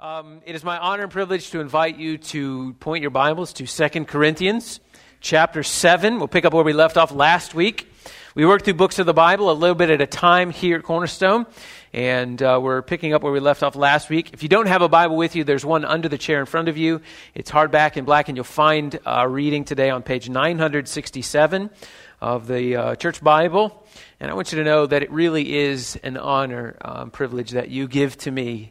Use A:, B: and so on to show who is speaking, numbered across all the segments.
A: Um, it is my honor and privilege to invite you to point your Bibles to 2 Corinthians chapter 7. We'll pick up where we left off last week. We worked through books of the Bible a little bit at a time here at Cornerstone, and uh, we're picking up where we left off last week. If you don't have a Bible with you, there's one under the chair in front of you. It's hardback and black, and you'll find uh, reading today on page 967 of the uh, Church Bible. And I want you to know that it really is an honor, um, privilege that you give to me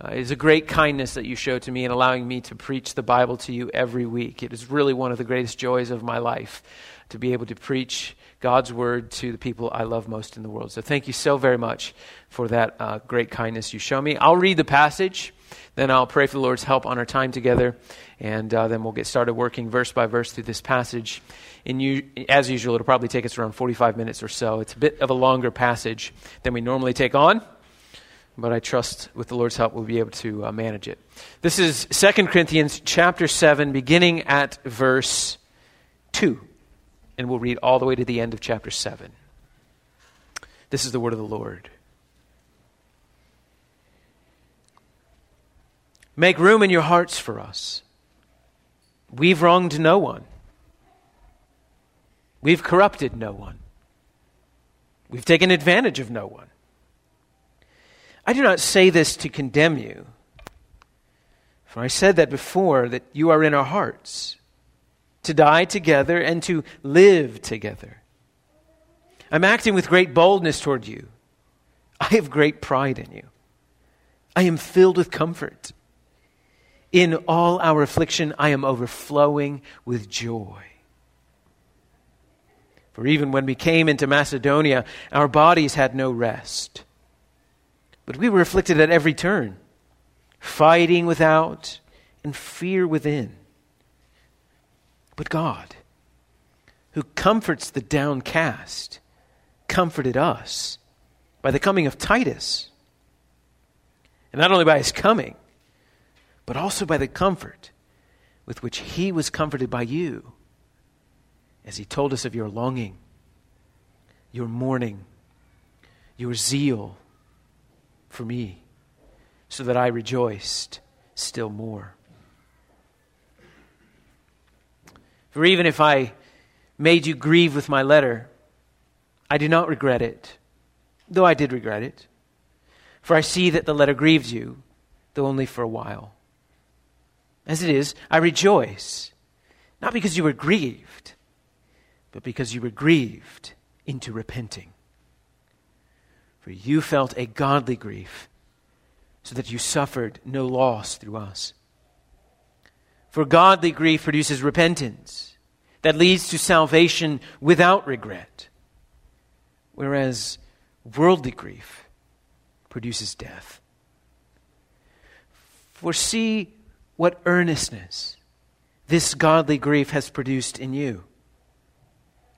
A: uh, it is a great kindness that you show to me in allowing me to preach the Bible to you every week. It is really one of the greatest joys of my life to be able to preach God's word to the people I love most in the world. So thank you so very much for that uh, great kindness you show me. I'll read the passage, then I'll pray for the Lord's help on our time together, and uh, then we'll get started working verse by verse through this passage. In as usual, it'll probably take us around 45 minutes or so. It's a bit of a longer passage than we normally take on but I trust with the Lord's help we'll be able to uh, manage it. This is 2 Corinthians chapter 7, beginning at verse 2. And we'll read all the way to the end of chapter 7. This is the word of the Lord. Make room in your hearts for us. We've wronged no one. We've corrupted no one. We've taken advantage of no one. I do not say this to condemn you. For I said that before, that you are in our hearts, to die together and to live together. I'm acting with great boldness toward you. I have great pride in you. I am filled with comfort. In all our affliction, I am overflowing with joy. For even when we came into Macedonia, our bodies had no rest. But we were afflicted at every turn, fighting without and fear within. But God, who comforts the downcast, comforted us by the coming of Titus. And not only by his coming, but also by the comfort with which he was comforted by you, as he told us of your longing, your mourning, your zeal for me, so that I rejoiced still more. For even if I made you grieve with my letter, I do not regret it, though I did regret it. For I see that the letter grieved you, though only for a while. As it is, I rejoice, not because you were grieved, but because you were grieved into repenting. For you felt a godly grief, so that you suffered no loss through us. For godly grief produces repentance that leads to salvation without regret, whereas worldly grief produces death. For see what earnestness this godly grief has produced in you,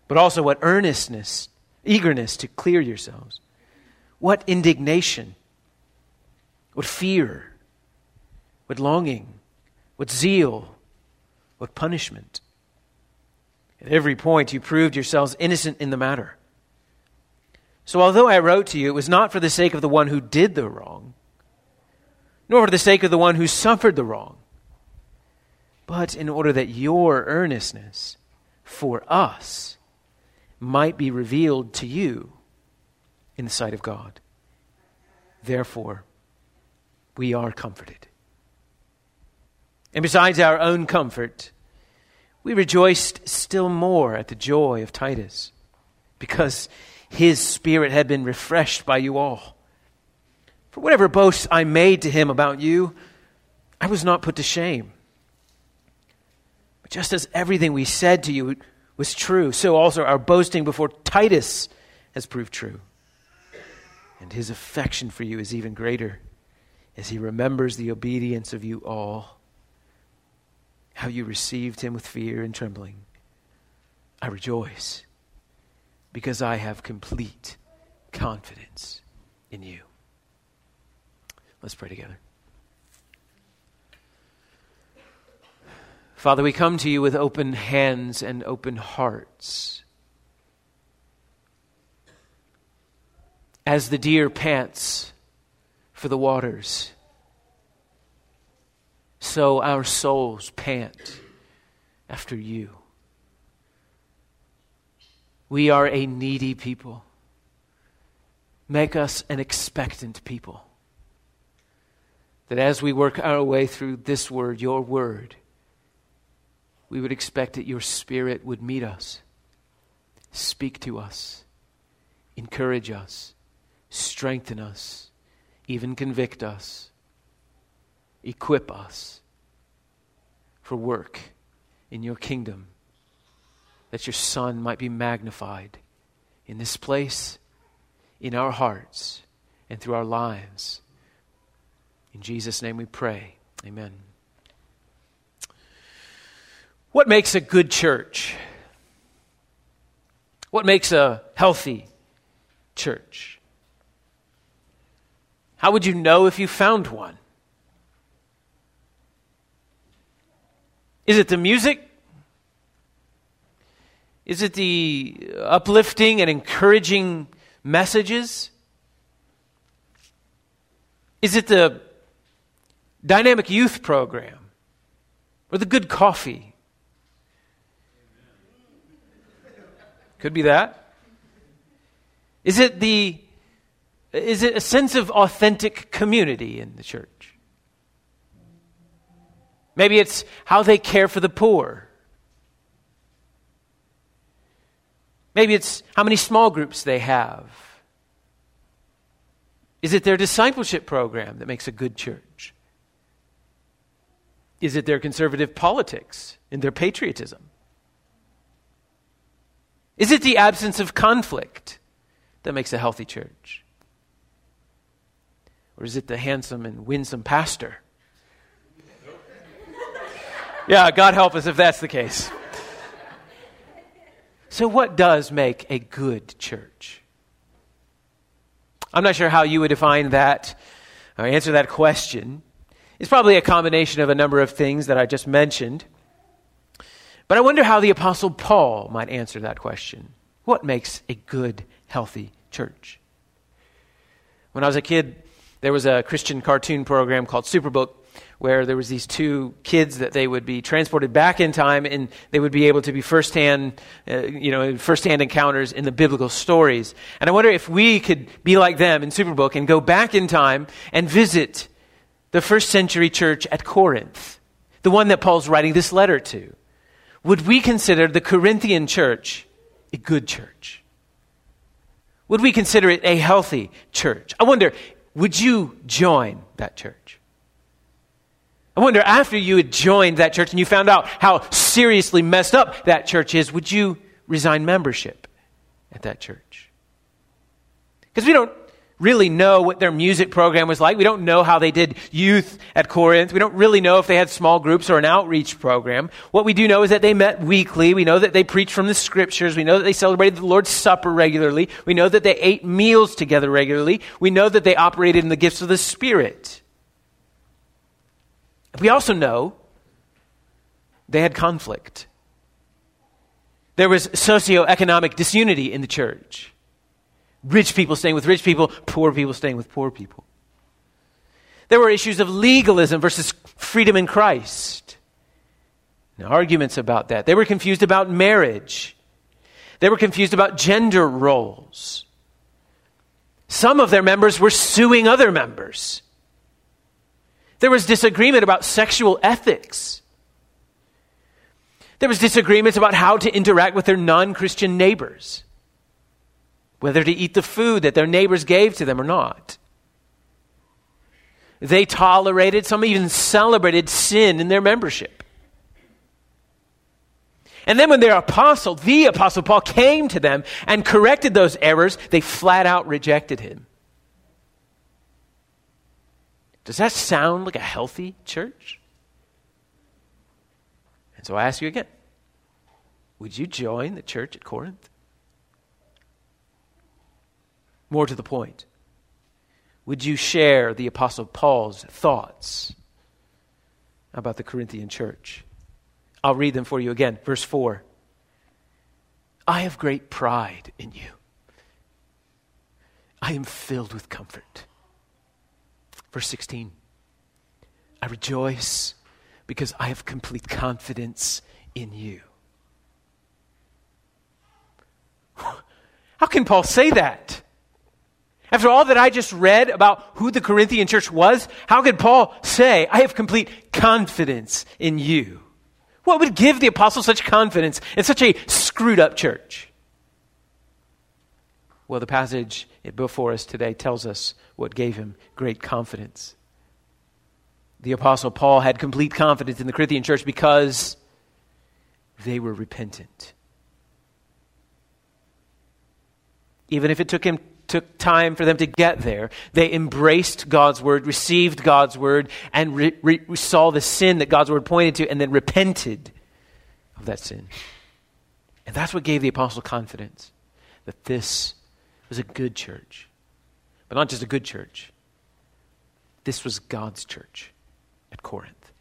A: but also what earnestness, eagerness to clear yourselves. What indignation, what fear, what longing, what zeal, what punishment. At every point, you proved yourselves innocent in the matter. So, although I wrote to you, it was not for the sake of the one who did the wrong, nor for the sake of the one who suffered the wrong, but in order that your earnestness for us might be revealed to you in the sight of God. Therefore, we are comforted. And besides our own comfort, we rejoiced still more at the joy of Titus, because his spirit had been refreshed by you all. For whatever boasts I made to him about you, I was not put to shame. But just as everything we said to you was true, so also our boasting before Titus has proved true. And his affection for you is even greater as he remembers the obedience of you all, how you received him with fear and trembling. I rejoice because I have complete confidence in you. Let's pray together. Father, we come to you with open hands and open hearts. As the deer pants for the waters, so our souls pant after you. We are a needy people. Make us an expectant people. That as we work our way through this word, your word, we would expect that your spirit would meet us, speak to us, encourage us, strengthen us, even convict us, equip us for work in your kingdom, that your Son might be magnified in this place, in our hearts, and through our lives. In Jesus' name we pray. Amen. What makes a good church? What makes a healthy church? How would you know if you found one? Is it the music? Is it the uplifting and encouraging messages? Is it the dynamic youth program or the good coffee? Could be that. Is it the is it a sense of authentic community in the church? Maybe it's how they care for the poor. Maybe it's how many small groups they have. Is it their discipleship program that makes a good church? Is it their conservative politics and their patriotism? Is it the absence of conflict that makes a healthy church? Or is it the handsome and winsome pastor? yeah, God help us if that's the case. So, what does make a good church? I'm not sure how you would define that or answer that question. It's probably a combination of a number of things that I just mentioned. But I wonder how the Apostle Paul might answer that question. What makes a good, healthy church? When I was a kid, there was a Christian cartoon program called Superbook where there was these two kids that they would be transported back in time and they would be able to be firsthand, uh, you know, firsthand encounters in the biblical stories. And I wonder if we could be like them in Superbook and go back in time and visit the first century church at Corinth, the one that Paul's writing this letter to. Would we consider the Corinthian church a good church? Would we consider it a healthy church? I wonder, would you join that church? I wonder, after you had joined that church and you found out how seriously messed up that church is, would you resign membership at that church? Because we don't really know what their music program was like. We don't know how they did youth at Corinth. We don't really know if they had small groups or an outreach program. What we do know is that they met weekly. We know that they preached from the scriptures. We know that they celebrated the Lord's Supper regularly. We know that they ate meals together regularly. We know that they operated in the gifts of the Spirit. We also know they had conflict. There was socioeconomic disunity in the church. Rich people staying with rich people, poor people staying with poor people. There were issues of legalism versus freedom in Christ. Now, arguments about that. They were confused about marriage. They were confused about gender roles. Some of their members were suing other members. There was disagreement about sexual ethics. There was disagreements about how to interact with their non Christian neighbors, whether to eat the food that their neighbors gave to them or not. They tolerated, some even celebrated sin in their membership. And then when their apostle, the apostle Paul, came to them and corrected those errors, they flat out rejected him. Does that sound like a healthy church? And so I ask you again would you join the church at Corinth? More to the point, would you share the Apostle Paul's thoughts about the Corinthian church? I'll read them for you again. Verse 4 I have great pride in you, I am filled with comfort. Verse 16 I rejoice because I have complete confidence in you. How can Paul say that? After all that I just read about who the Corinthian church was, how could Paul say, I have complete confidence in you? What would give the apostle such confidence in such a screwed up church? Well, the passage before us today tells us what gave him great confidence. The apostle Paul had complete confidence in the Corinthian church because they were repentant. Even if it took him took time for them to get there. They embraced God's word, received God's word, and re- re- saw the sin that God's word pointed to, and then repented of that sin. And that's what gave the apostle confidence that this was a good church. But not just a good church, this was God's church at Corinth.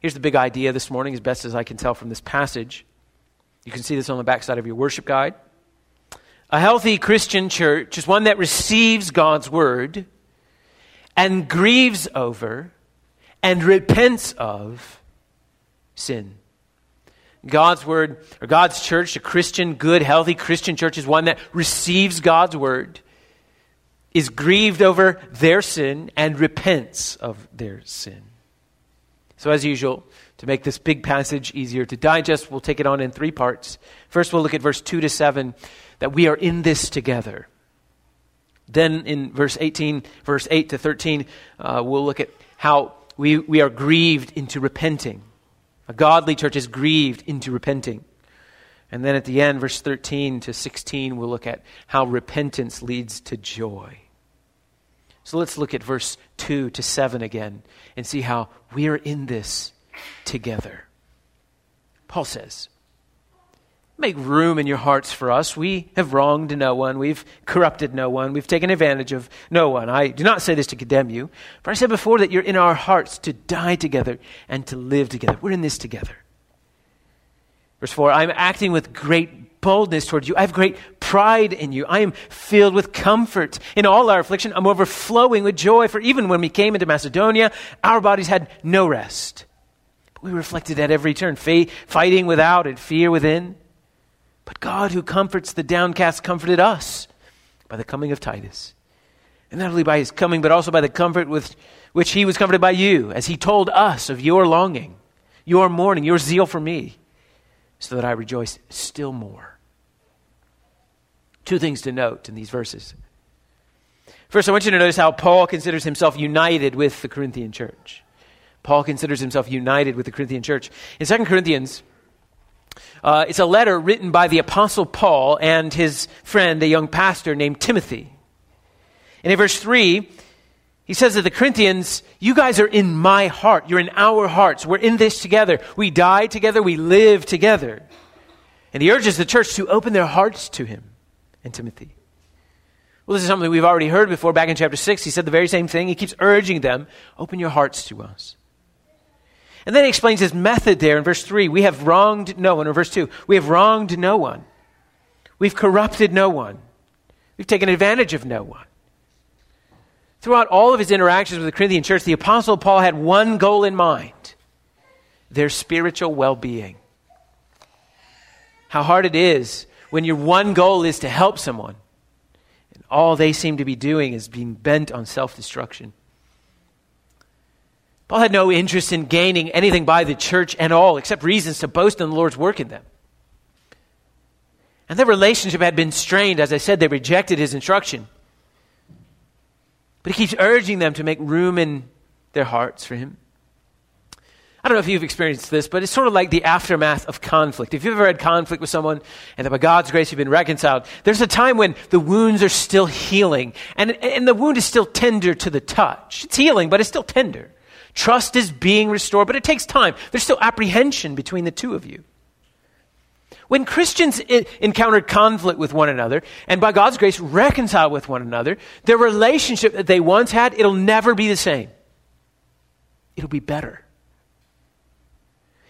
A: Here's the big idea this morning, as best as I can tell from this passage. You can see this on the backside of your worship guide. A healthy Christian church is one that receives God's word and grieves over and repents of sin. God's word, or God's church, a Christian, good, healthy Christian church, is one that receives God's word, is grieved over their sin, and repents of their sin. So, as usual, to make this big passage easier to digest, we'll take it on in three parts. First, we'll look at verse 2 to 7 that we are in this together. Then in verse 18, verse 8 to 13, uh, we'll look at how we, we are grieved into repenting. A godly church is grieved into repenting. And then at the end, verse 13 to 16, we'll look at how repentance leads to joy. So let's look at verse 2 to 7 again and see how we are in this together. Paul says, Make room in your hearts for us. We have wronged no one. We've corrupted no one. We've taken advantage of no one. I do not say this to condemn you, for I said before that you're in our hearts to die together and to live together. We're in this together. Verse 4 I'm acting with great boldness toward you. I have great pride in you. I am filled with comfort. In all our affliction, I'm overflowing with joy, for even when we came into Macedonia, our bodies had no rest. We reflected at every turn, fighting without and fear within. But God, who comforts the downcast, comforted us by the coming of Titus. And not only by his coming, but also by the comfort with which he was comforted by you, as he told us of your longing, your mourning, your zeal for me, so that I rejoice still more. Two things to note in these verses. First, I want you to notice how Paul considers himself united with the Corinthian church. Paul considers himself united with the Corinthian church. In 2 Corinthians, uh, it's a letter written by the Apostle Paul and his friend, a young pastor named Timothy. And in verse 3, he says to the Corinthians, You guys are in my heart. You're in our hearts. We're in this together. We die together. We live together. And he urges the church to open their hearts to him and Timothy. Well, this is something we've already heard before. Back in chapter 6, he said the very same thing. He keeps urging them, Open your hearts to us. And then he explains his method there in verse 3. We have wronged no one. Or verse 2. We have wronged no one. We've corrupted no one. We've taken advantage of no one. Throughout all of his interactions with the Corinthian church, the Apostle Paul had one goal in mind their spiritual well being. How hard it is when your one goal is to help someone, and all they seem to be doing is being bent on self destruction. Paul had no interest in gaining anything by the church at all, except reasons to boast in the Lord's work in them. And their relationship had been strained. As I said, they rejected his instruction. But he keeps urging them to make room in their hearts for him. I don't know if you've experienced this, but it's sort of like the aftermath of conflict. If you've ever had conflict with someone and that by God's grace you've been reconciled, there's a time when the wounds are still healing and, and the wound is still tender to the touch. It's healing, but it's still tender. Trust is being restored, but it takes time. There's still apprehension between the two of you. When Christians I- encounter conflict with one another and by God's grace reconcile with one another, their relationship that they once had, it'll never be the same. It'll be better.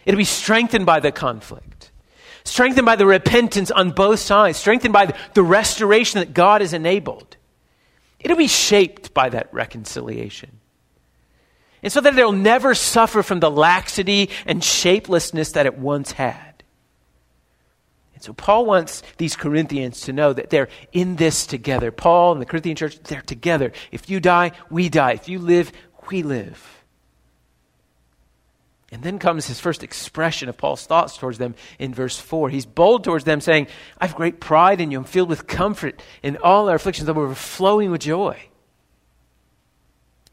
A: It'll be strengthened by the conflict, strengthened by the repentance on both sides, strengthened by the restoration that God has enabled. It'll be shaped by that reconciliation. And so that they'll never suffer from the laxity and shapelessness that it once had. And so Paul wants these Corinthians to know that they're in this together. Paul and the Corinthian church, they're together. If you die, we die. If you live, we live. And then comes his first expression of Paul's thoughts towards them in verse 4. He's bold towards them, saying, I have great pride in you. I'm filled with comfort in all our afflictions. I'm overflowing with joy.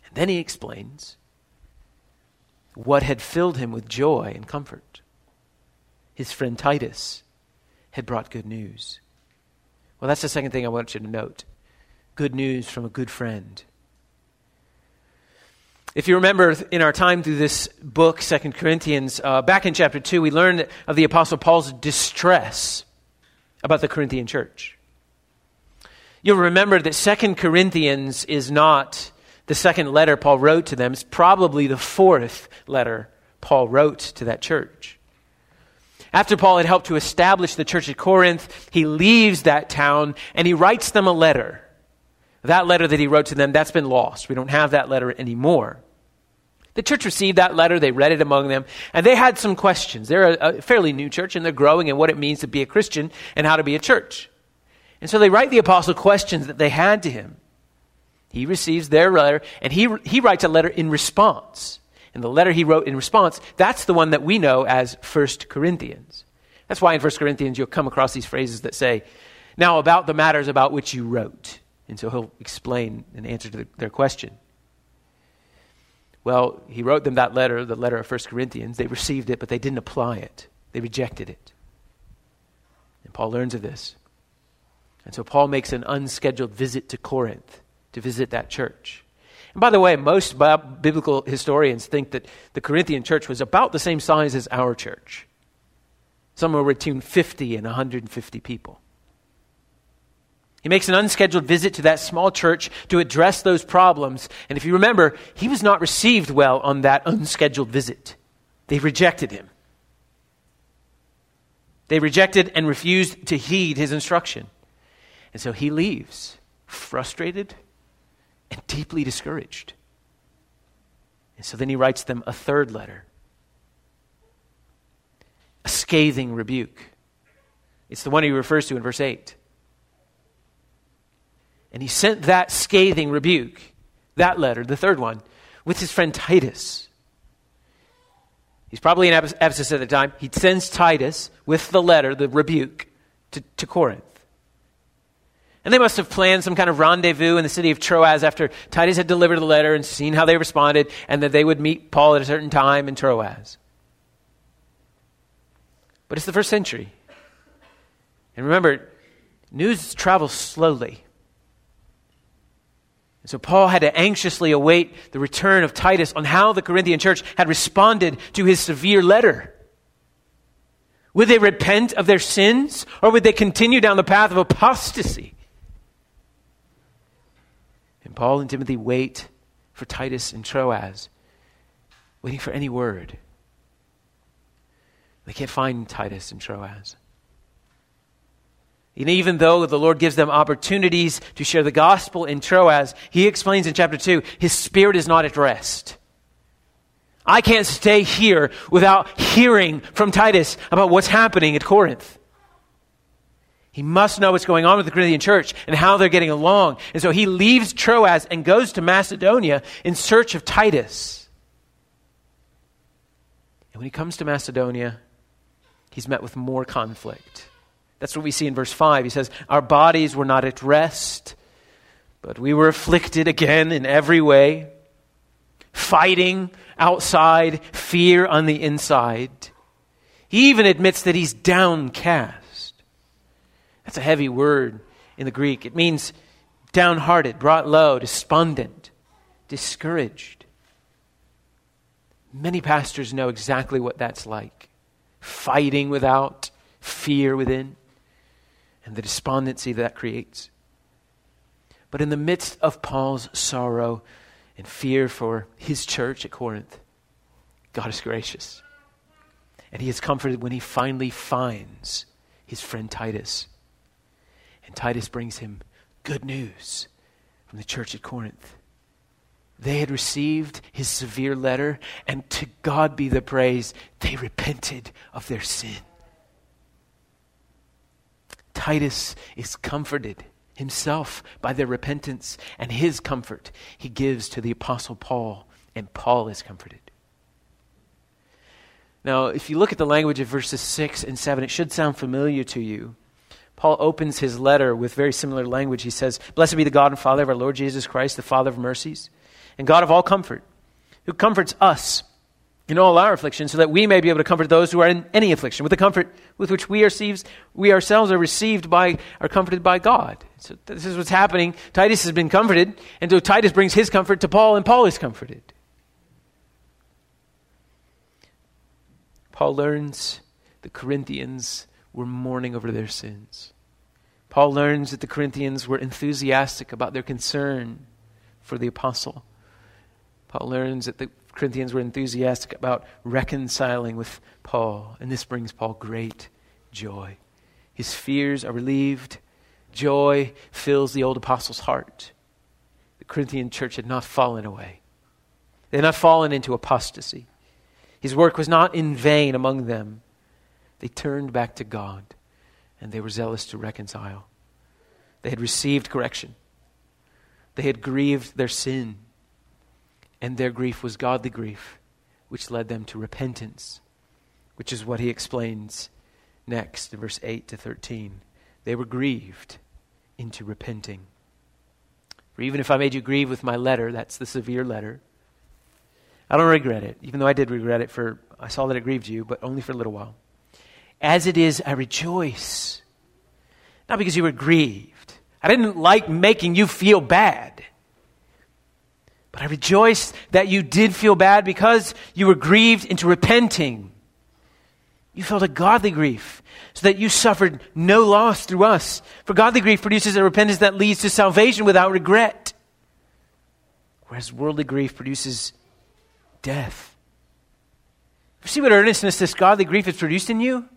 A: And then he explains what had filled him with joy and comfort. His friend Titus had brought good news. Well, that's the second thing I want you to note good news from a good friend. If you remember in our time through this book, Second Corinthians, uh, back in chapter 2, we learned of the Apostle Paul's distress about the Corinthian church. You'll remember that Second Corinthians is not the second letter Paul wrote to them, is probably the fourth letter Paul wrote to that church. After Paul had helped to establish the church at Corinth, he leaves that town and he writes them a letter. That letter that he wrote to them, that's been lost. We don't have that letter anymore. The church received that letter, they read it among them, and they had some questions. They're a, fairly new church, and they're growing in what it means to be a Christian and how to be a church. And so they write the apostle questions that they had to him. He receives their letter, and he, he writes a letter in response. And the letter he wrote in response, that's the one that we know as 1 Corinthians. That's why in 1 Corinthians you'll come across these phrases that say, Now about the matters about which you wrote. And so he'll explain an answer to the, their question. Well, he wrote them that letter, the letter of 1 Corinthians. They received it, but they didn't apply it, they rejected it. And Paul learns of this. And so Paul makes an unscheduled visit to Corinth to visit that church. And by the way, most biblical historians think that the Corinthian church was about the same size as our church, somewhere between 50 and 150 people. He makes an unscheduled visit to that small church to address those problems. And if you remember, he was not received well on that unscheduled visit. They rejected him. They rejected and refused to heed his instruction. And so he leaves, frustrated and deeply discouraged. And so then he writes them a third letter a scathing rebuke. It's the one he refers to in verse 8. And he sent that scathing rebuke, that letter, the third one, with his friend Titus. He's probably in Ephesus at the time. He sends Titus with the letter, the rebuke, to, to Corinth. And they must have planned some kind of rendezvous in the city of Troas after Titus had delivered the letter and seen how they responded, and that they would meet Paul at a certain time in Troas. But it's the first century. And remember, news travels slowly. So Paul had to anxiously await the return of Titus on how the Corinthian church had responded to his severe letter. Would they repent of their sins, or would they continue down the path of apostasy? And Paul and Timothy wait for Titus and Troas, waiting for any word. They can't find Titus and Troas. And even though the Lord gives them opportunities to share the gospel in Troas, he explains in chapter 2 his spirit is not at rest. I can't stay here without hearing from Titus about what's happening at Corinth. He must know what's going on with the Corinthian church and how they're getting along. And so he leaves Troas and goes to Macedonia in search of Titus. And when he comes to Macedonia, he's met with more conflict. That's what we see in verse 5. He says, Our bodies were not at rest, but we were afflicted again in every way, fighting outside, fear on the inside. He even admits that he's downcast. That's a heavy word in the Greek. It means downhearted, brought low, despondent, discouraged. Many pastors know exactly what that's like fighting without, fear within, and the despondency that creates. But in the midst of Paul's sorrow and fear for his church at Corinth, God is gracious. And he is comforted when he finally finds his friend Titus and Titus brings him good news from the church at Corinth. They had received his severe letter, and to God be the praise, they repented of their sin. Titus is comforted himself by their repentance, and his comfort he gives to the Apostle Paul, and Paul is comforted. Now, if you look at the language of verses 6 and 7, it should sound familiar to you. Paul opens his letter with very similar language. He says, Blessed be the God and Father of our Lord Jesus Christ, the Father of mercies, and God of all comfort, who comforts us in all our affliction, so that we may be able to comfort those who are in any affliction with the comfort with which we, receives, we ourselves are received by, are comforted by God. So this is what's happening. Titus has been comforted, and so Titus brings his comfort to Paul, and Paul is comforted. Paul learns the Corinthians were mourning over their sins. Paul learns that the Corinthians were enthusiastic about their concern for the apostle. Paul learns that the Corinthians were enthusiastic about reconciling with Paul, and this brings Paul great joy. His fears are relieved. Joy fills the old apostle's heart. The Corinthian church had not fallen away, they had not fallen into apostasy. His work was not in vain among them. They turned back to God, and they were zealous to reconcile. They had received correction, they had grieved their sin and their grief was godly grief, which led them to repentance, which is what he explains next verse 8 to 13. They were grieved into repenting. For even if I made you grieve with my letter, that's the severe letter, I don't regret it, even though I did regret it for, I saw that it grieved you, but only for a little while. As it is, I rejoice. Not because you were grieved. I didn't like making you feel bad. But I rejoice that you did feel bad because you were grieved into repenting. You felt a godly grief, so that you suffered no loss through us. For godly grief produces a repentance that leads to salvation without regret, whereas worldly grief produces death. See what earnestness this godly grief has produced in you?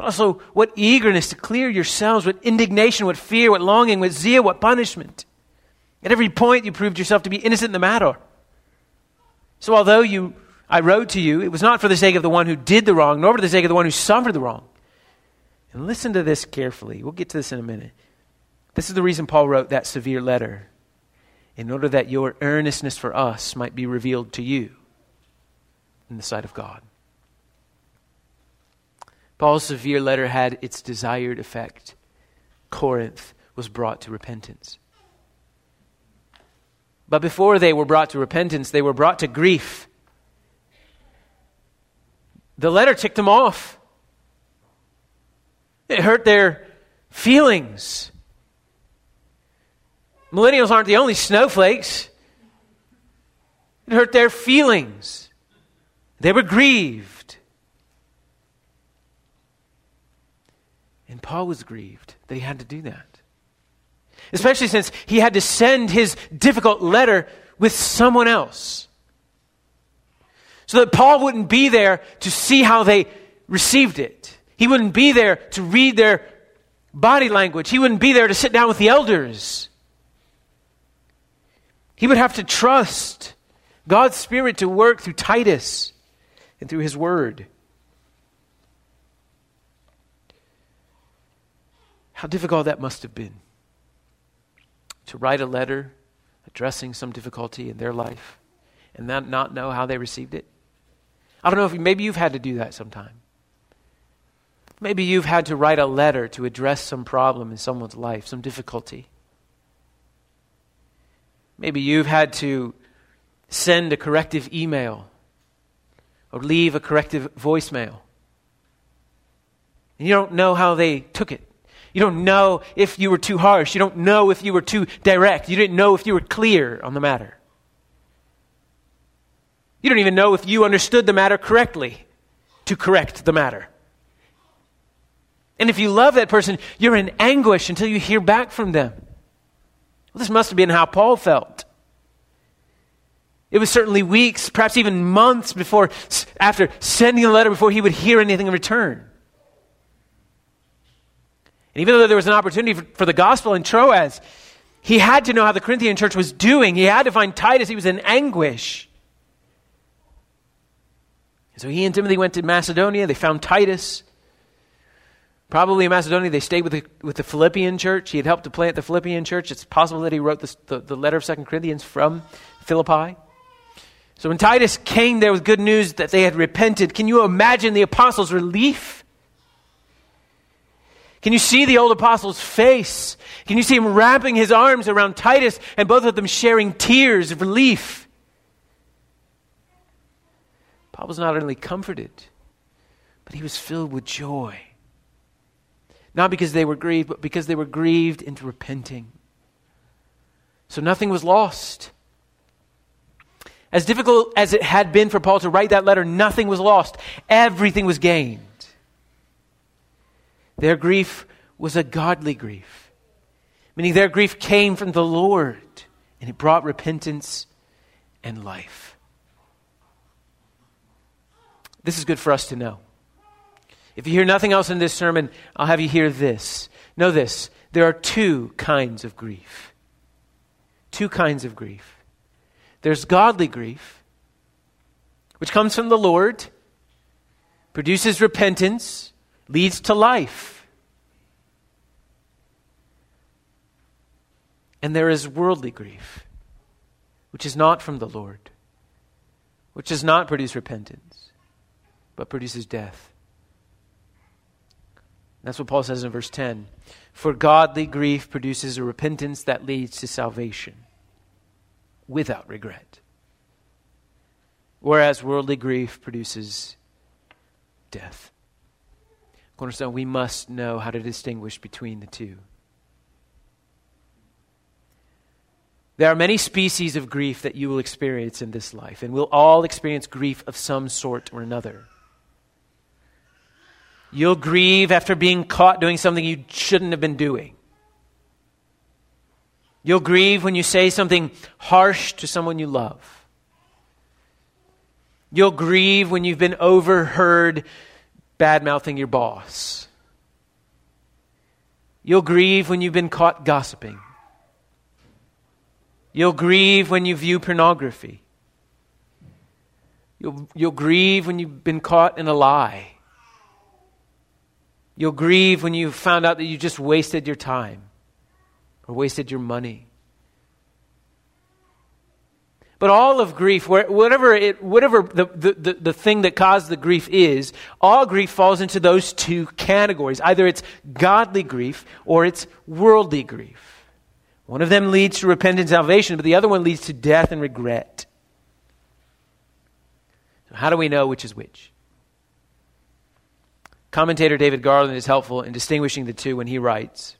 A: But also, what eagerness to clear yourselves, what indignation, what fear, what longing, what zeal, what punishment. At every point, you proved yourself to be innocent in the matter. So, although you, I wrote to you, it was not for the sake of the one who did the wrong, nor for the sake of the one who suffered the wrong. And listen to this carefully. We'll get to this in a minute. This is the reason Paul wrote that severe letter, in order that your earnestness for us might be revealed to you in the sight of God. Paul's severe letter had its desired effect. Corinth was brought to repentance. But before they were brought to repentance, they were brought to grief. The letter ticked them off. It hurt their feelings. Millennials aren't the only snowflakes. It hurt their feelings. They were grieved. And Paul was grieved that he had to do that especially since he had to send his difficult letter with someone else. So that Paul wouldn't be there to see how they received it. He wouldn't be there to read their body language. He wouldn't be there to sit down with the elders. He would have to trust God's Spirit to work through Titus and through his word. How difficult that must have been to write a letter addressing some difficulty in their life and not, not know how they received it? I don't know if maybe you've had to do that sometime. Maybe you've had to write a letter to address some problem in someone's life, some difficulty. Maybe you've had to send a corrective email or leave a corrective voicemail. And you don't know how they took it. You don't know if you were too harsh. You don't know if you were too direct. You didn't know if you were clear on the matter. You don't even know if you understood the matter correctly to correct the matter. And if you love that person, you're in anguish until you hear back from them. Well, this must have been how Paul felt. It was certainly weeks, perhaps even months before, after sending a letter, before he would hear anything in return. And even though there was an opportunity for, for the gospel in Troas, He had to know how the Corinthian church was doing. He had to find Titus. He was in anguish. So he and Timothy went to Macedonia. They found Titus. Probably in Macedonia, they stayed with the, with the Philippian church. He had helped to plant the Philippian church. It's possible that he wrote this, the, the letter of Second Corinthians from Philippi. So when Titus came there with good news that they had repented, can you imagine the apostles' relief? Can you see the old apostle's face? Can you see him wrapping his arms around Titus and both of them sharing tears of relief? Paul was not only comforted, but he was filled with joy. Not because they were grieved, but because they were grieved into repenting. So nothing was lost. As difficult as it had been for Paul to write that letter, nothing was lost. Everything was gained. Their grief was a godly grief, meaning their grief came from the Lord and it brought repentance and life. This is good for us to know. If you hear nothing else in this sermon, I'll have you hear this. Know this there are two kinds of grief. Two kinds of grief. There's godly grief, which comes from the Lord, produces repentance, leads to life. And there is worldly grief, which is not from the Lord, which does not produce repentance, but produces death. That's what Paul says in verse 10. For godly grief produces a repentance that leads to salvation without regret. Whereas worldly grief produces death. Cornerstone, we must know how to distinguish between the two. There are many species of grief that you will experience in this life, and we'll all experience grief of some sort or another. You'll grieve after being caught doing something you shouldn't have been doing. You'll grieve when you say something harsh to someone you love. You'll grieve when you've been overheard bad mouthing your boss. You'll grieve when you've been caught gossiping. You'll grieve when you view pornography. You'll, you'll grieve when you've been caught in a lie. You'll grieve when you've found out that you just wasted your time or wasted your money. But all of grief, whatever, it, whatever the, the, the, thing that caused the grief is, all grief falls into those two categories. Either it's godly grief or it's worldly grief. One of them leads to repentance and salvation, but the other one leads to death and regret. So how do we know which is which? Commentator David Garland is helpful in distinguishing the two when he writes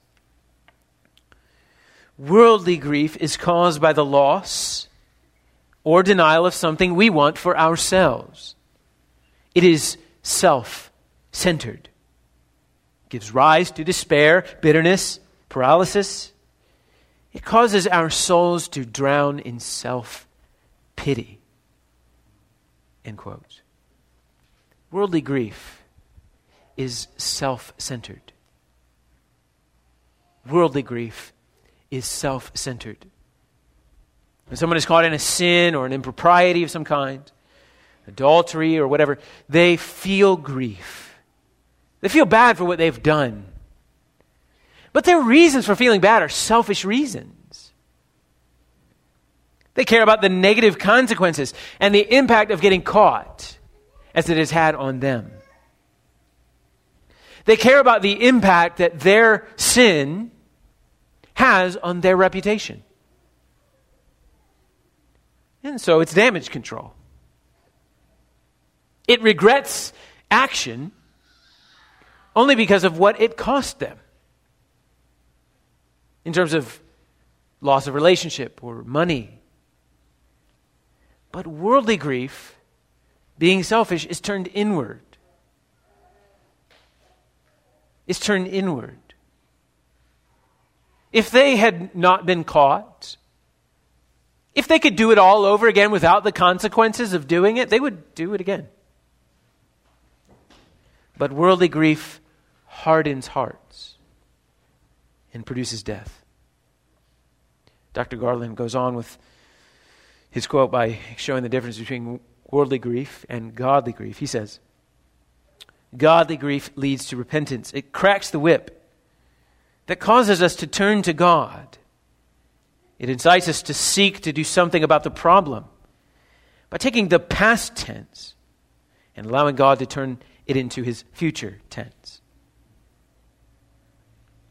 A: Worldly grief is caused by the loss or denial of something we want for ourselves. It is self centered, gives rise to despair, bitterness, paralysis. It causes our souls to drown in self pity. End quote. Worldly grief is self centered. Worldly grief is self centered. When someone is caught in a sin or an impropriety of some kind, adultery or whatever, they feel grief. They feel bad for what they've done. But their reasons for feeling bad are selfish reasons. They care about the negative consequences and the impact of getting caught as it has had on them. They care about the impact that their sin has on their reputation. And so it's damage control. It regrets action only because of what it cost them in terms of loss of relationship or money. But worldly grief, being selfish, is turned inward. It's turned inward. If they had not been caught, if they could do it all over again without the consequences of doing it, they would do it again. But worldly grief hardens hearts and produces death. Dr. Garland goes on with his quote by showing the difference between worldly grief and godly grief. He says, Godly grief leads to repentance. It cracks the whip that causes us to turn to God. It incites us to seek to do something about the problem by taking the past tense and allowing God to turn it into his future tense.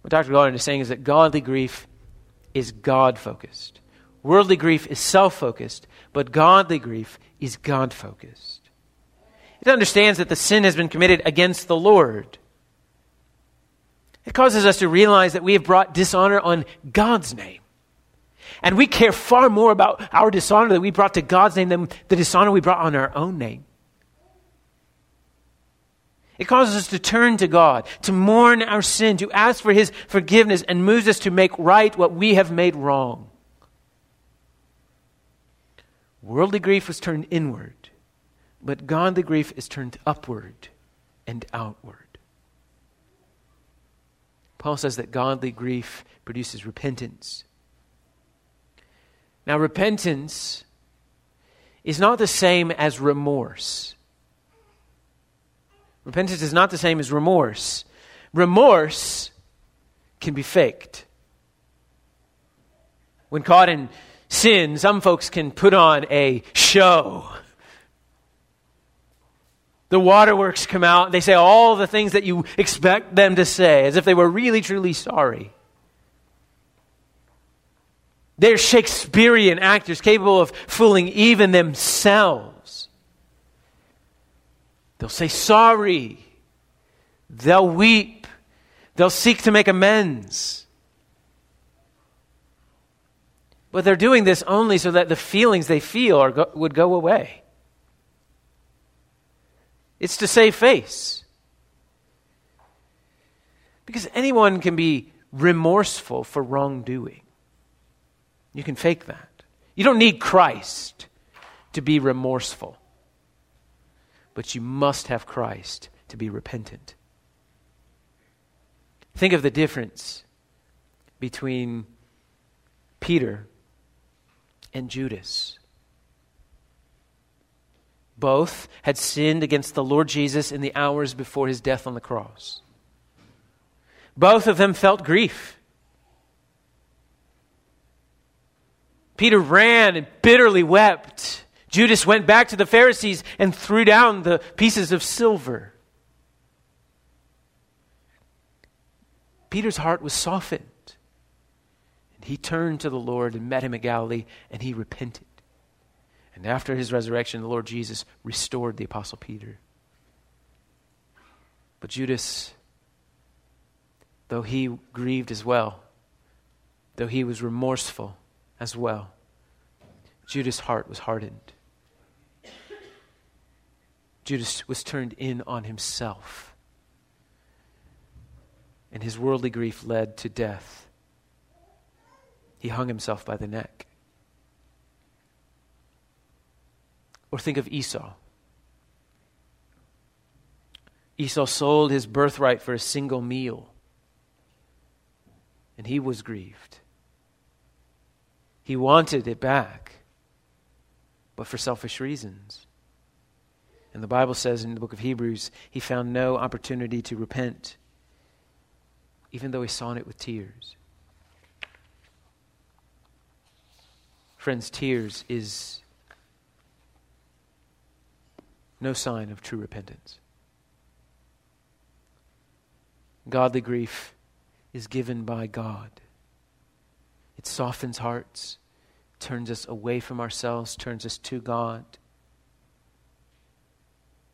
A: What Dr. Garland is saying is that godly grief is God focused. Worldly grief is self focused, but godly grief is God focused. It understands that the sin has been committed against the Lord. It causes us to realize that we have brought dishonor on God's name. And we care far more about our dishonor that we brought to God's name than the dishonor we brought on our own name. It causes us to turn to God, to mourn our sin, to ask for His forgiveness, and moves us to make right what we have made wrong. Worldly grief was turned inward, but godly grief is turned upward and outward. Paul says that godly grief produces repentance. Now, repentance is not the same as remorse. Repentance is not the same as remorse. Remorse can be faked. When caught in sin, some folks can put on a show. The waterworks come out, they say all the things that you expect them to say, as if they were really, truly sorry. They're Shakespearean actors capable of fooling even themselves. They'll say sorry. They'll weep. They'll seek to make amends. But they're doing this only so that the feelings they feel go, would go away. It's to save face. Because anyone can be remorseful for wrongdoing. You can fake that. You don't need Christ to be remorseful, but you must have Christ to be repentant. Think of the difference between Peter and Judas. Both had sinned against the Lord Jesus in the hours before his death on the cross. Both of them felt grief. Peter ran and bitterly wept. Judas went back to the Pharisees and threw down the pieces of silver. Peter's heart was softened. And he turned to the Lord and met him at Galilee, and he repented. And after his resurrection, the Lord Jesus restored the Apostle Peter. But Judas, though he grieved as well, though he was remorseful, as well. Judas' heart was hardened. Judas was turned in on himself. And his worldly grief led to death. He hung himself by the neck. Or think of Esau. Esau sold his birthright for a single meal, and he was grieved. He wanted it back, but for selfish reasons. And the Bible says in the book of Hebrews, he found no opportunity to repent, even though he sought it with tears. Friends, tears is no sign of true repentance. Godly grief is given by God. It softens hearts, turns us away from ourselves, turns us to God.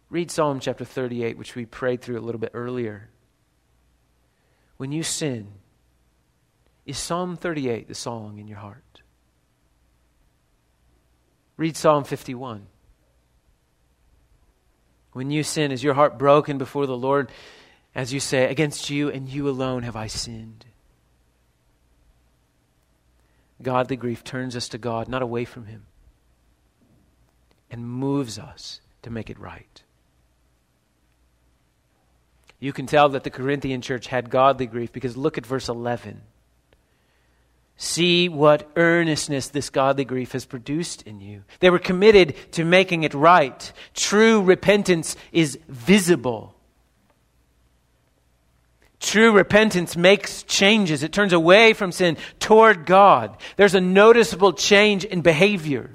A: Read Psalm chapter 38, which we prayed through a little bit earlier. When you sin, is Psalm 38 the song in your heart? Read Psalm 51. When you sin, is your heart broken before the Lord as you say, Against you and you alone have I sinned? Godly grief turns us to God, not away from Him, and moves us to make it right. You can tell that the Corinthian church had godly grief because look at verse 11. See what earnestness this godly grief has produced in you. They were committed to making it right. True repentance is visible. True repentance makes changes. It turns away from sin toward God. There's a noticeable change in behavior.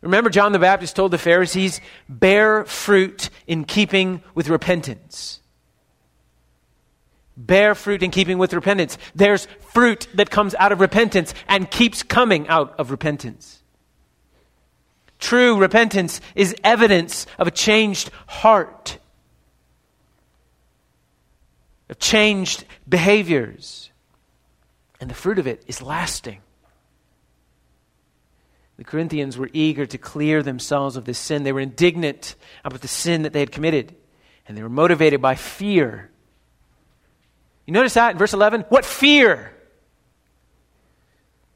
A: Remember, John the Baptist told the Pharisees, bear fruit in keeping with repentance. Bear fruit in keeping with repentance. There's fruit that comes out of repentance and keeps coming out of repentance. True repentance is evidence of a changed heart, of changed behaviors. And the fruit of it is lasting. The Corinthians were eager to clear themselves of this sin. They were indignant about the sin that they had committed, and they were motivated by fear you notice that in verse 11? What fear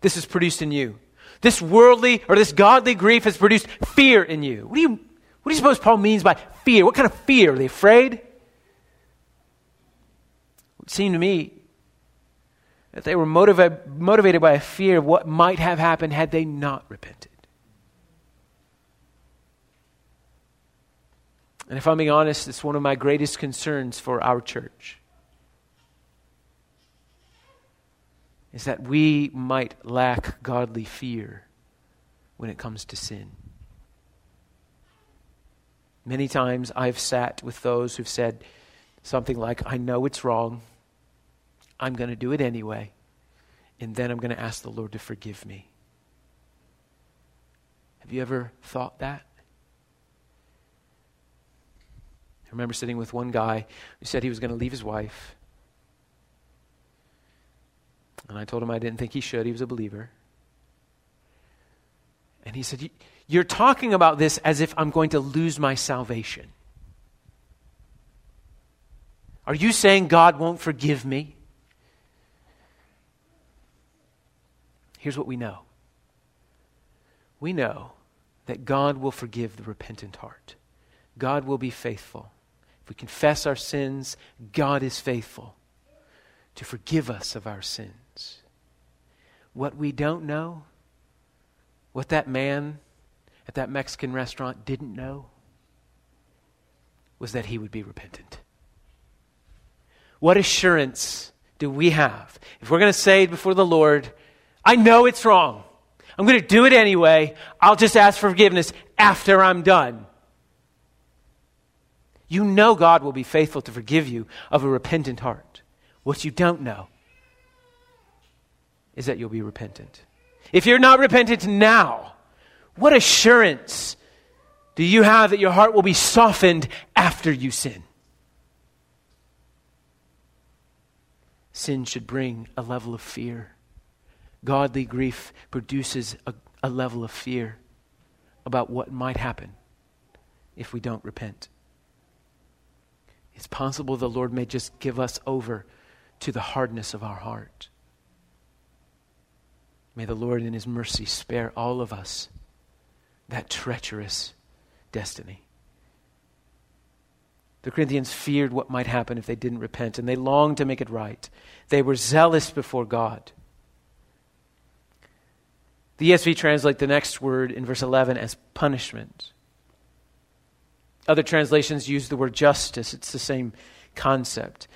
A: this is produced in you. This worldly or this godly grief has produced fear in you. What do you, what do you suppose Paul means by fear? What kind of fear? Are they afraid? Seemed to me that they were motivated by a fear of what might have happened had they not repented. And if I'm being honest, it's one of my greatest concerns for our church. is that we might lack godly fear when it comes to sin. Many times I've sat with those who've said something like, I know it's wrong, I'm going to do it anyway, and then I'm going to ask the Lord to forgive me. Have you ever thought that? I remember sitting with one guy who said he was going to leave his wife and I told him I didn't think he should. He was a believer. And he said, You're talking about this as if I'm going to lose my salvation. Are you saying God won't forgive me? Here's what we know we know that God will forgive the repentant heart, God will be faithful. If we confess our sins, God is faithful to forgive us of our sins. What we don't know, what that man at that Mexican restaurant didn't know, was that he would be repentant. What assurance do we have? If we're going to say before the Lord, I know it's wrong. I'm going to do it anyway. I'll just ask for forgiveness after I'm done. You know God will be faithful to forgive you of a repentant heart. What you don't know is that you'll be repentant. If you're not repentant now, what assurance do you have that your heart will be softened after you sin? Sin should bring a level of fear. Godly grief produces a, a level of fear about what might happen if we don't repent. It's possible the Lord may just give us over to the hardness of our heart. May the Lord, in His mercy, spare all of us that treacherous destiny. The Corinthians feared what might happen if they didn't repent, and they longed to make it right. They were zealous before God. The ESV translate the next word in verse 11 as punishment. Other translations use the word justice. It's the same concept.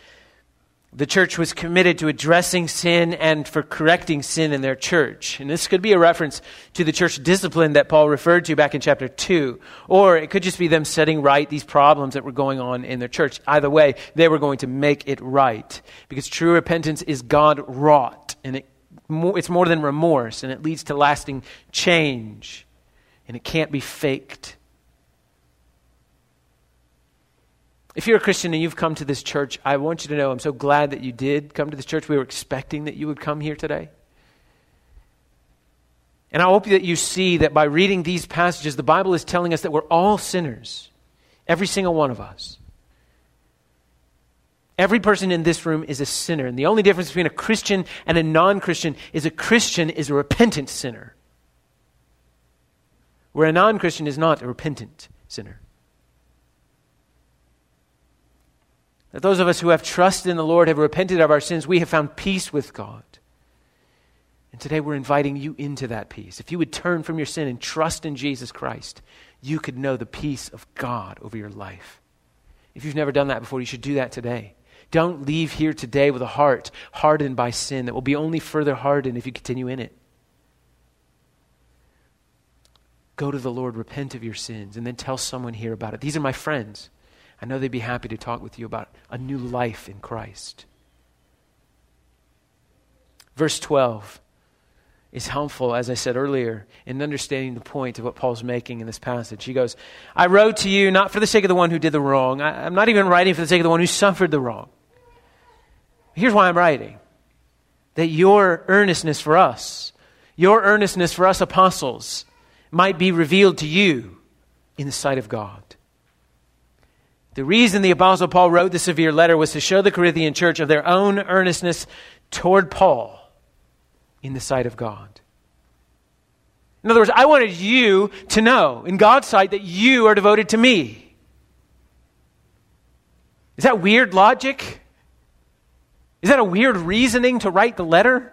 A: The church was committed to addressing sin and for correcting sin in their church. And this could be a reference to the church discipline that Paul referred to back in chapter 2. Or it could just be them setting right these problems that were going on in their church. Either way, they were going to make it right. Because true repentance is God wrought. And it, it's more than remorse. And it leads to lasting change. And it can't be faked. If you're a Christian and you've come to this church, I want you to know I'm so glad that you did come to this church. We were expecting that you would come here today. And I hope that you see that by reading these passages, the Bible is telling us that we're all sinners, every single one of us. Every person in this room is a sinner. And the only difference between a Christian and a non Christian is a Christian is a repentant sinner, where a non Christian is not a repentant sinner. That those of us who have trusted in the Lord have repented of our sins, we have found peace with God. And today we're inviting you into that peace. If you would turn from your sin and trust in Jesus Christ, you could know the peace of God over your life. If you've never done that before, you should do that today. Don't leave here today with a heart hardened by sin that will be only further hardened if you continue in it. Go to the Lord, repent of your sins, and then tell someone here about it. These are my friends. I know they'd be happy to talk with you about a new life in Christ. Verse 12 is helpful, as I said earlier, in understanding the point of what Paul's making in this passage. He goes, I wrote to you not for the sake of the one who did the wrong. I, am not even writing for the sake of the one who suffered the wrong. Here's why I'm writing that your earnestness for us, your earnestness for us apostles, might be revealed to you in the sight of God. The reason the Apostle Paul wrote the severe letter was to show the Corinthian church of their own earnestness toward Paul in the sight of God. In other words, I wanted you to know in God's sight that you are devoted to me. Is that weird logic? Is that a weird reasoning to write the letter?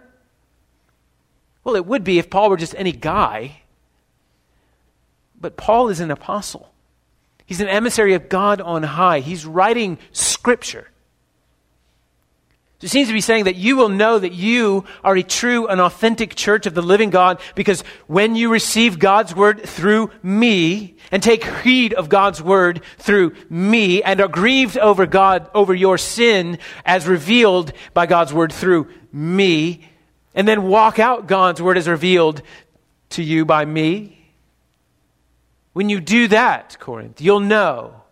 A: Well, it would be if Paul were just any guy. But Paul is an apostle. He's an emissary of God on high. He's writing scripture. It seems to be saying that you will know that you are a true and authentic church of the living God because when you receive God's word through me and take heed of God's word through me and are grieved over God, over your sin as revealed by God's word through me, and then walk out God's word as revealed to you by me. When you do that, Corinth, you'll know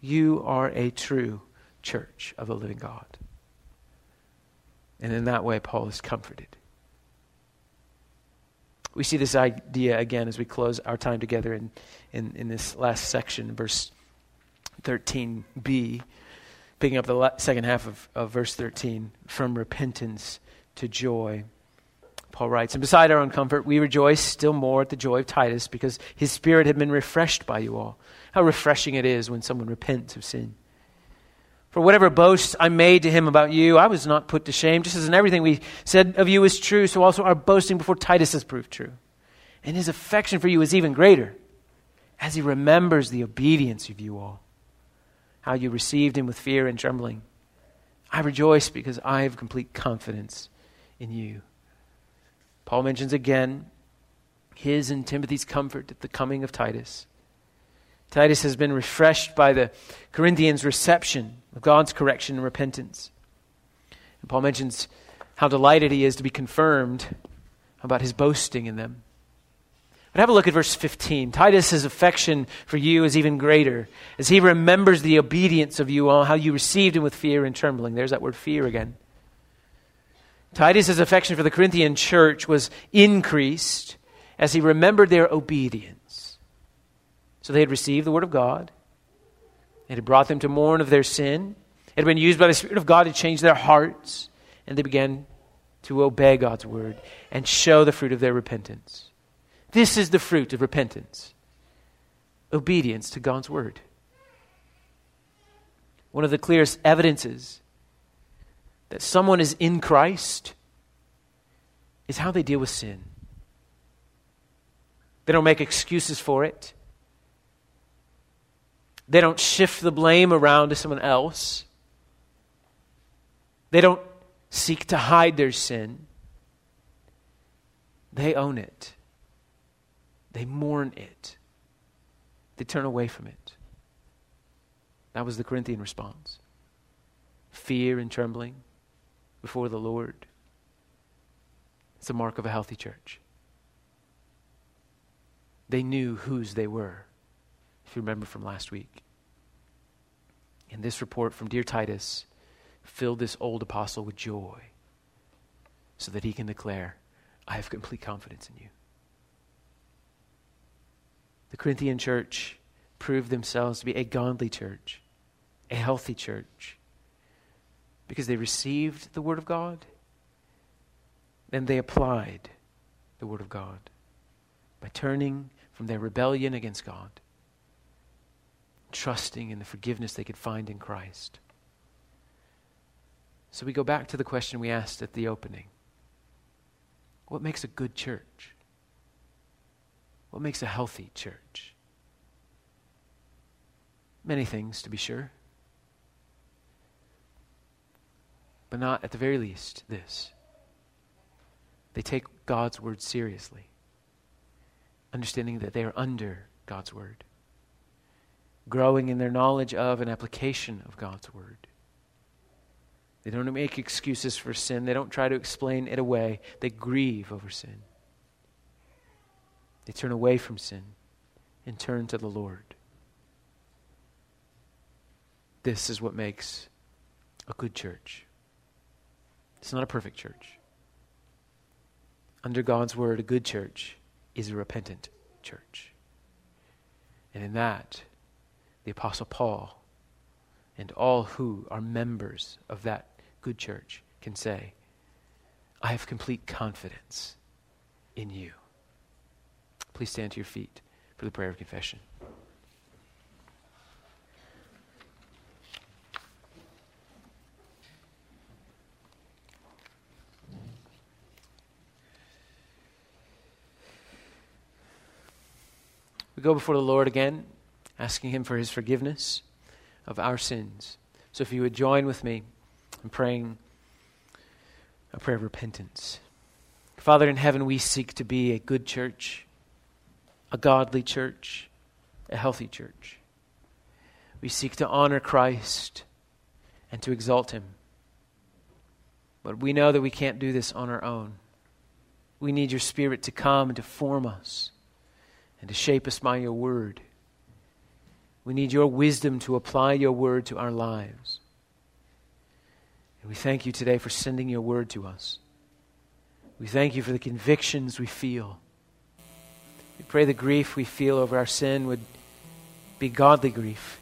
A: you are a true church of the living God. And in that way, Paul is comforted. We see this idea again as we close our time together in, in, in this last section, verse 13b, picking up the second half of, of verse 13 from repentance to joy. Paul writes, And beside our own comfort, we rejoice still more at the joy of Titus because his spirit had been refreshed by you all. How refreshing it is when someone repents of sin. For whatever boasts I made to him about you, I was not put to shame, just as in everything we said of you is true, so also our boasting before Titus has proved true. And his affection for you is even greater, as he remembers the obedience of you all, how you received him with fear and trembling. I rejoice because I have complete confidence in you. Paul mentions again his and Timothy's comfort at the coming of Titus. Titus has been refreshed by the Corinthians' reception of God's correction and repentance. And Paul mentions how delighted he is to be confirmed about his boasting in them. But have a look at verse 15. Titus's affection for you is even greater as he remembers the obedience of you all, how you received him with fear and trembling. There's that word fear again. Titus's affection for the Corinthian church was increased as he remembered their obedience. So they had received the word of God. It had brought them to mourn of their sin. It had been used by the Spirit of God to change their hearts. And they began to obey God's word and show the fruit of their repentance. This is the fruit of repentance obedience to God's word. One of the clearest evidences that someone is in Christ is how they deal with sin. They don't make excuses for it. They don't shift the blame around to someone else. They don't seek to hide their sin. They own it. They mourn it. They turn away from it. That was the Corinthian response fear and trembling before the Lord. It's a mark of a healthy church. They knew whose they were if you remember from last week. And this report from Dear Titus filled this old apostle with joy so that he can declare, I have complete confidence in you. The Corinthian church proved themselves to be a godly church, a healthy church, because they received the Word of God and they applied the Word of God by turning from their rebellion against God trusting in the forgiveness they could find in Christ. So we go back to the question we asked at the opening What makes a good church? What makes a healthy church? Many things, to be sure. But not, at the very least, this. They take God's word seriously, understanding that they are under God's word, growing in their knowledge of and application of God's word. They don't make excuses for sin. They don't try to explain it away. They grieve over sin. They turn away from sin and turn to the Lord. This is what makes a good church. It's not a perfect church. Under God's word, a good church is a repentant church. And in that, the Apostle Paul and all who are members of that good church can say, I have complete confidence in you. Please stand to your feet for the prayer of confession. We go before the Lord again, asking Him for His forgiveness of our sins. So if you would join with me in praying a prayer of repentance. Father in heaven, we seek to be a good church, a godly church, a healthy church. We seek to honor Christ and to exalt Him. But we know that we can't do this on our own. We need your Spirit to come and to form us and to shape us by your word. We need your wisdom to apply your word to our lives. And we thank you today for sending your word to us. We thank you for the convictions we feel. We pray the grief we feel over our sin would be godly grief.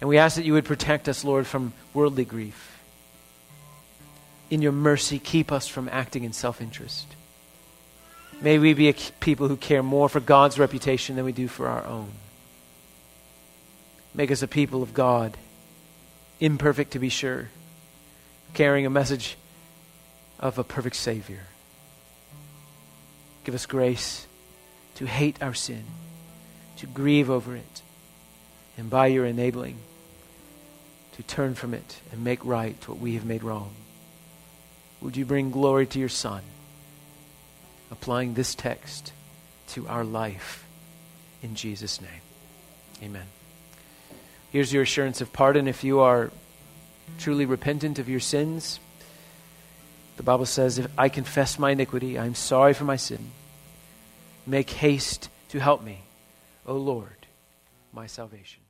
A: And we ask that you would protect us, Lord, from worldly grief. In your mercy, keep us from acting in self interest. May we be a people who care more for God's reputation than we do for our own. Make us a people of God, imperfect to be sure, carrying a message of a perfect Savior. Give us grace to hate our sin, to grieve over it, and by your enabling, to turn from it and make right what we have made wrong. Would you bring glory to your Son? applying this text to our life in Jesus' name. Amen. Here's your assurance of pardon if you are truly repentant of your sins. The Bible says, If I confess my iniquity, I am sorry for my sin. Make haste to help me, O Lord, my salvation.